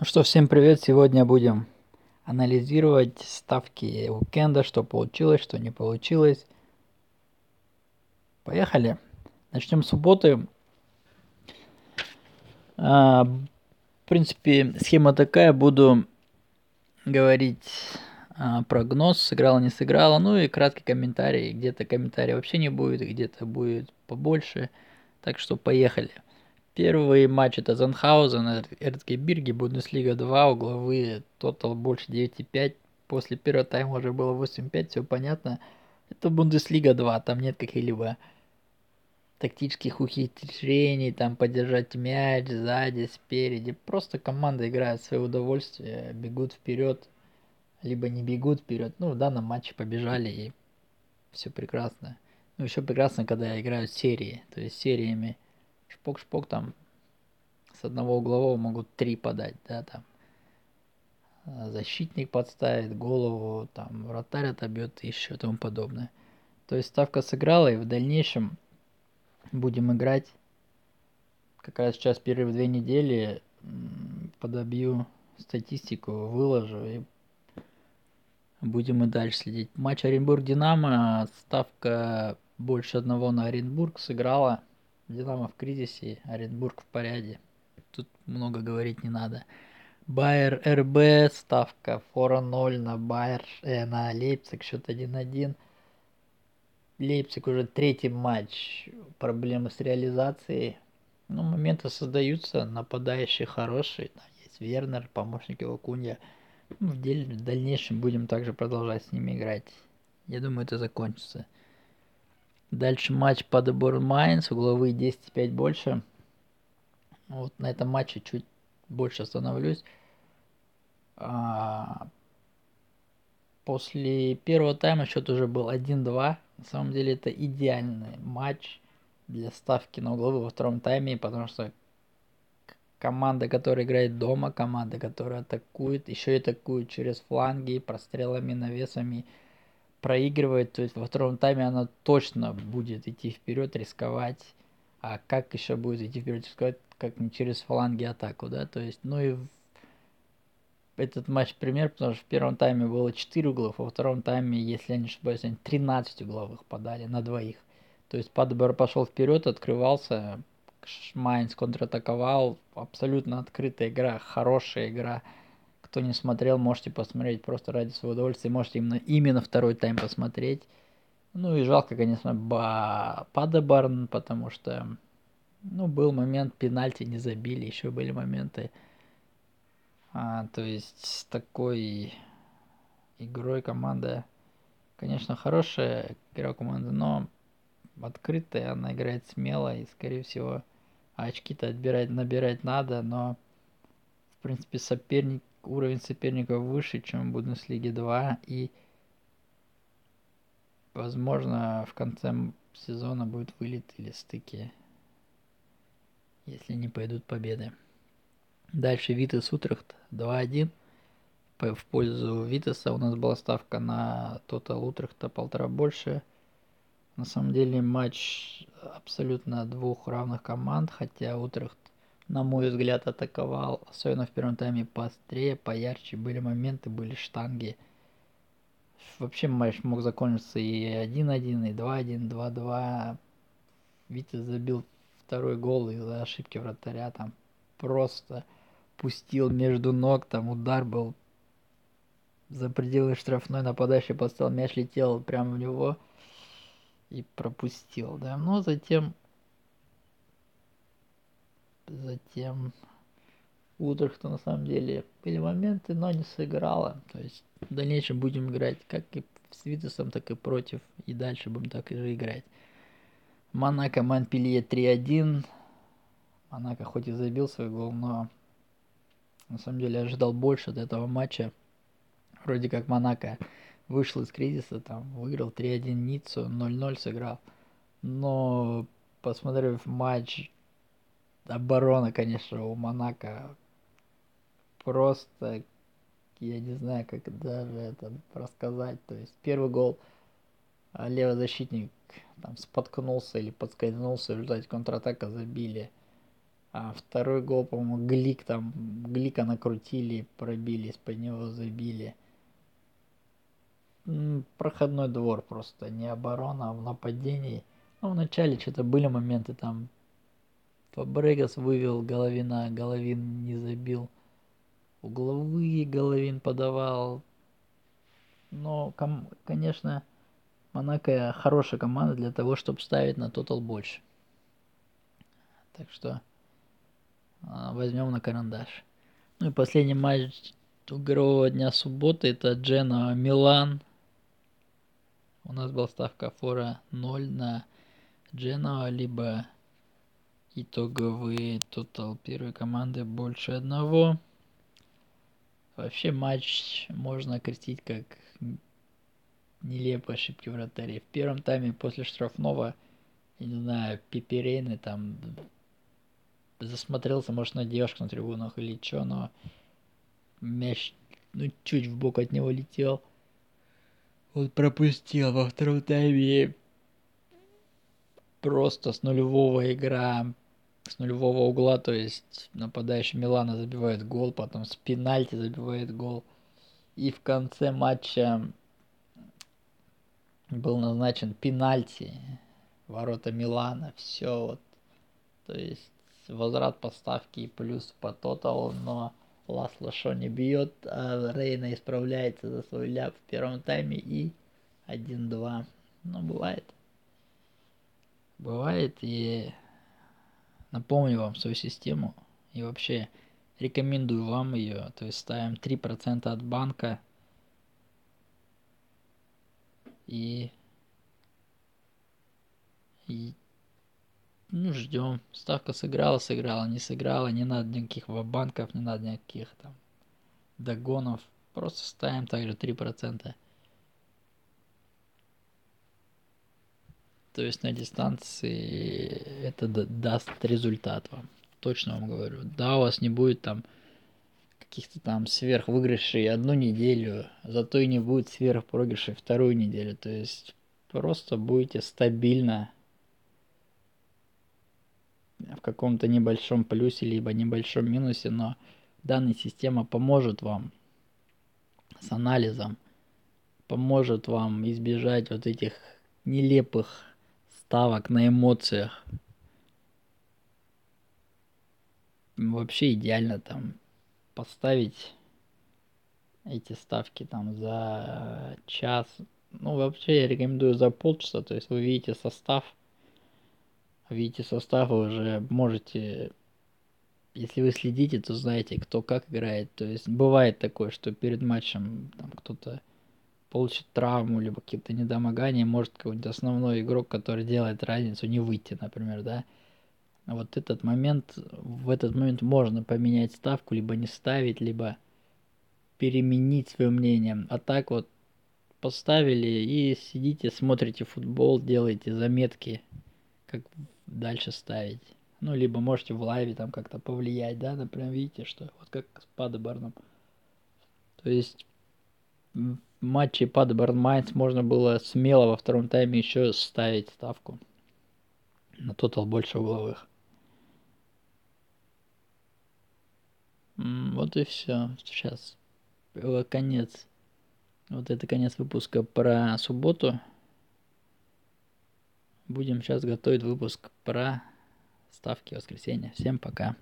Ну что, всем привет! Сегодня будем анализировать ставки уикенда, что получилось, что не получилось. Поехали! Начнем с субботы. А, в принципе, схема такая. Буду говорить а, прогноз, сыграла, не сыграла. Ну и краткий комментарий. Где-то комментарий вообще не будет, где-то будет побольше. Так что поехали. Первый матч это Занхаузен, Эрцгебирги, Бундеслига 2, угловые, тотал больше 9,5. После первого тайма уже было 8,5, все понятно. Это Бундеслига 2, там нет каких-либо тактических ухищрений, там поддержать мяч сзади, спереди. Просто команда играет в свое удовольствие, бегут вперед, либо не бегут вперед. Ну, в данном матче побежали и все прекрасно. Ну, еще прекрасно, когда играют серии, то есть сериями шпок-шпок там с одного углового могут три подать, да, там а, защитник подставит голову, там вратарь отобьет и еще тому подобное. То есть ставка сыграла, и в дальнейшем будем играть. Как раз сейчас перерыв две недели, подобью статистику, выложу и будем и дальше следить. Матч Оренбург-Динамо, ставка больше одного на Оренбург сыграла. Динамо в кризисе, Оренбург в порядке. Тут много говорить не надо. Байер РБ, ставка 4-0 на Байер, э, на Лейпциг, счет 1-1. Лейпциг уже третий матч, проблемы с реализацией. Ну, моменты создаются, нападающие хорошие. Там есть Вернер, помощник его Кунья. Ну, в, деле, в дальнейшем будем также продолжать с ними играть. Я думаю, это закончится. Дальше матч Падеборн Майнс, угловые 10,5 больше. Вот на этом матче чуть больше остановлюсь. А, после первого тайма счет уже был 1-2. На самом деле это идеальный матч для ставки на угловые во втором тайме, потому что команда, которая играет дома, команда, которая атакует, еще и атакует через фланги, прострелами, навесами, проигрывает, то есть во втором тайме она точно будет идти вперед, рисковать. А как еще будет идти вперед, рисковать, как не через фланги атаку, да, то есть, ну и этот матч пример, потому что в первом тайме было 4 углов, а во втором тайме, если я не ошибаюсь, они 13 угловых подали на двоих. То есть Падбер пошел вперед, открывался, Майнц контратаковал, абсолютно открытая игра, хорошая игра. Кто не смотрел, можете посмотреть просто ради своего удовольствия. Можете именно, именно второй тайм посмотреть. Ну и жалко, конечно, ба... Падебарн, потому что ну, был момент, пенальти не забили, еще были моменты. А, то есть с такой игрой команда, конечно, хорошая игра команды, но открытая, она играет смело и, скорее всего, очки-то отбирать, набирать надо, но, в принципе, соперник уровень соперников выше, чем в Бундеслиге 2, и, возможно, в конце сезона будет вылет или стыки, если не пойдут победы. Дальше Витас Утрехт 2-1. В пользу Витаса у нас была ставка на Тотал Утрехта полтора больше. На самом деле матч абсолютно двух равных команд, хотя Утрехт на мой взгляд, атаковал, особенно в первом тайме, поострее, поярче. Были моменты, были штанги. Вообще матч мог закончиться и 1-1, и 2-1, 2-2. Витя забил второй гол из-за ошибки вратаря. Там просто пустил между ног, там удар был за пределы штрафной, нападающий поставил, мяч летел прямо в него и пропустил, да. Но затем затем Утрехта на самом деле были моменты, но не сыграла. То есть в дальнейшем будем играть как и с Витасом, так и против. И дальше будем так же играть. Монако Монпелье 3-1. Монако хоть и забил свой гол, но на самом деле ожидал больше от этого матча. Вроде как Монако вышел из кризиса, там выиграл 3-1 Ниццу, 0-0 сыграл. Но посмотрев матч оборона, конечно, у Монако просто, я не знаю, как даже это рассказать. То есть первый гол а, левый защитник там споткнулся или подскользнулся, в результате контратака забили. А второй гол, по-моему, Глик там, Глика накрутили, пробили, из-под него забили. Проходной двор просто, не оборона, а в нападении. Ну, вначале что-то были моменты там. Фабрегас вывел Головина, Головин не забил. Угловые Головин подавал. Но, конечно, Монако хорошая команда для того, чтобы ставить на тотал больше. Так что а, возьмем на карандаш. Ну и последний матч игрового дня субботы это Джена Милан. У нас была ставка фора 0 на Джена, либо итоговый тотал первой команды больше одного. Вообще матч можно окрестить как нелепые ошибки вратарей. В первом тайме после штрафного, я не знаю, Пиперейны там засмотрелся, может, на девушку на трибунах или что, но мяч, ну, чуть в бок от него летел. Он пропустил во втором тайме просто с нулевого игра, с нулевого угла, то есть нападающий Милана забивает гол, потом с пенальти забивает гол. И в конце матча был назначен пенальти ворота Милана, все вот. То есть возврат поставки и плюс по тоталу, но Ласло Шо не бьет, а Рейна исправляется за свой ляп в первом тайме и 1-2. Ну, бывает. Бывает, и напомню вам свою систему. И вообще рекомендую вам ее. То есть ставим 3% от банка. И, и ну, ждем. Ставка сыграла, сыграла, не сыграла. Не надо никаких банков, не надо никаких там догонов. Просто ставим также 3%. То есть на дистанции это даст результат вам. Точно вам говорю. Да, у вас не будет там каких-то там сверхвыигрышей одну неделю, зато и не будет сверхпроигрышей вторую неделю. То есть просто будете стабильно в каком-то небольшом плюсе либо небольшом минусе, но данная система поможет вам с анализом, поможет вам избежать вот этих нелепых ставок на эмоциях. Вообще идеально там поставить эти ставки там за час. Ну, вообще я рекомендую за полчаса, то есть вы видите состав, видите состав, вы уже можете, если вы следите, то знаете, кто как играет. То есть бывает такое, что перед матчем там кто-то получит травму, либо какие-то недомогания, может какой-нибудь основной игрок, который делает разницу, не выйти, например, да. Вот этот момент, в этот момент можно поменять ставку, либо не ставить, либо переменить свое мнение. А так вот поставили и сидите, смотрите футбол, делаете заметки, как дальше ставить. Ну, либо можете в лайве там как-то повлиять, да, например, видите, что вот как с Падеборном. То есть матче Падеборн Майнц можно было смело во втором тайме еще ставить ставку на тотал больше угловых. Вот и все. Сейчас конец. Вот это конец выпуска про субботу. Будем сейчас готовить выпуск про ставки воскресенья. Всем пока.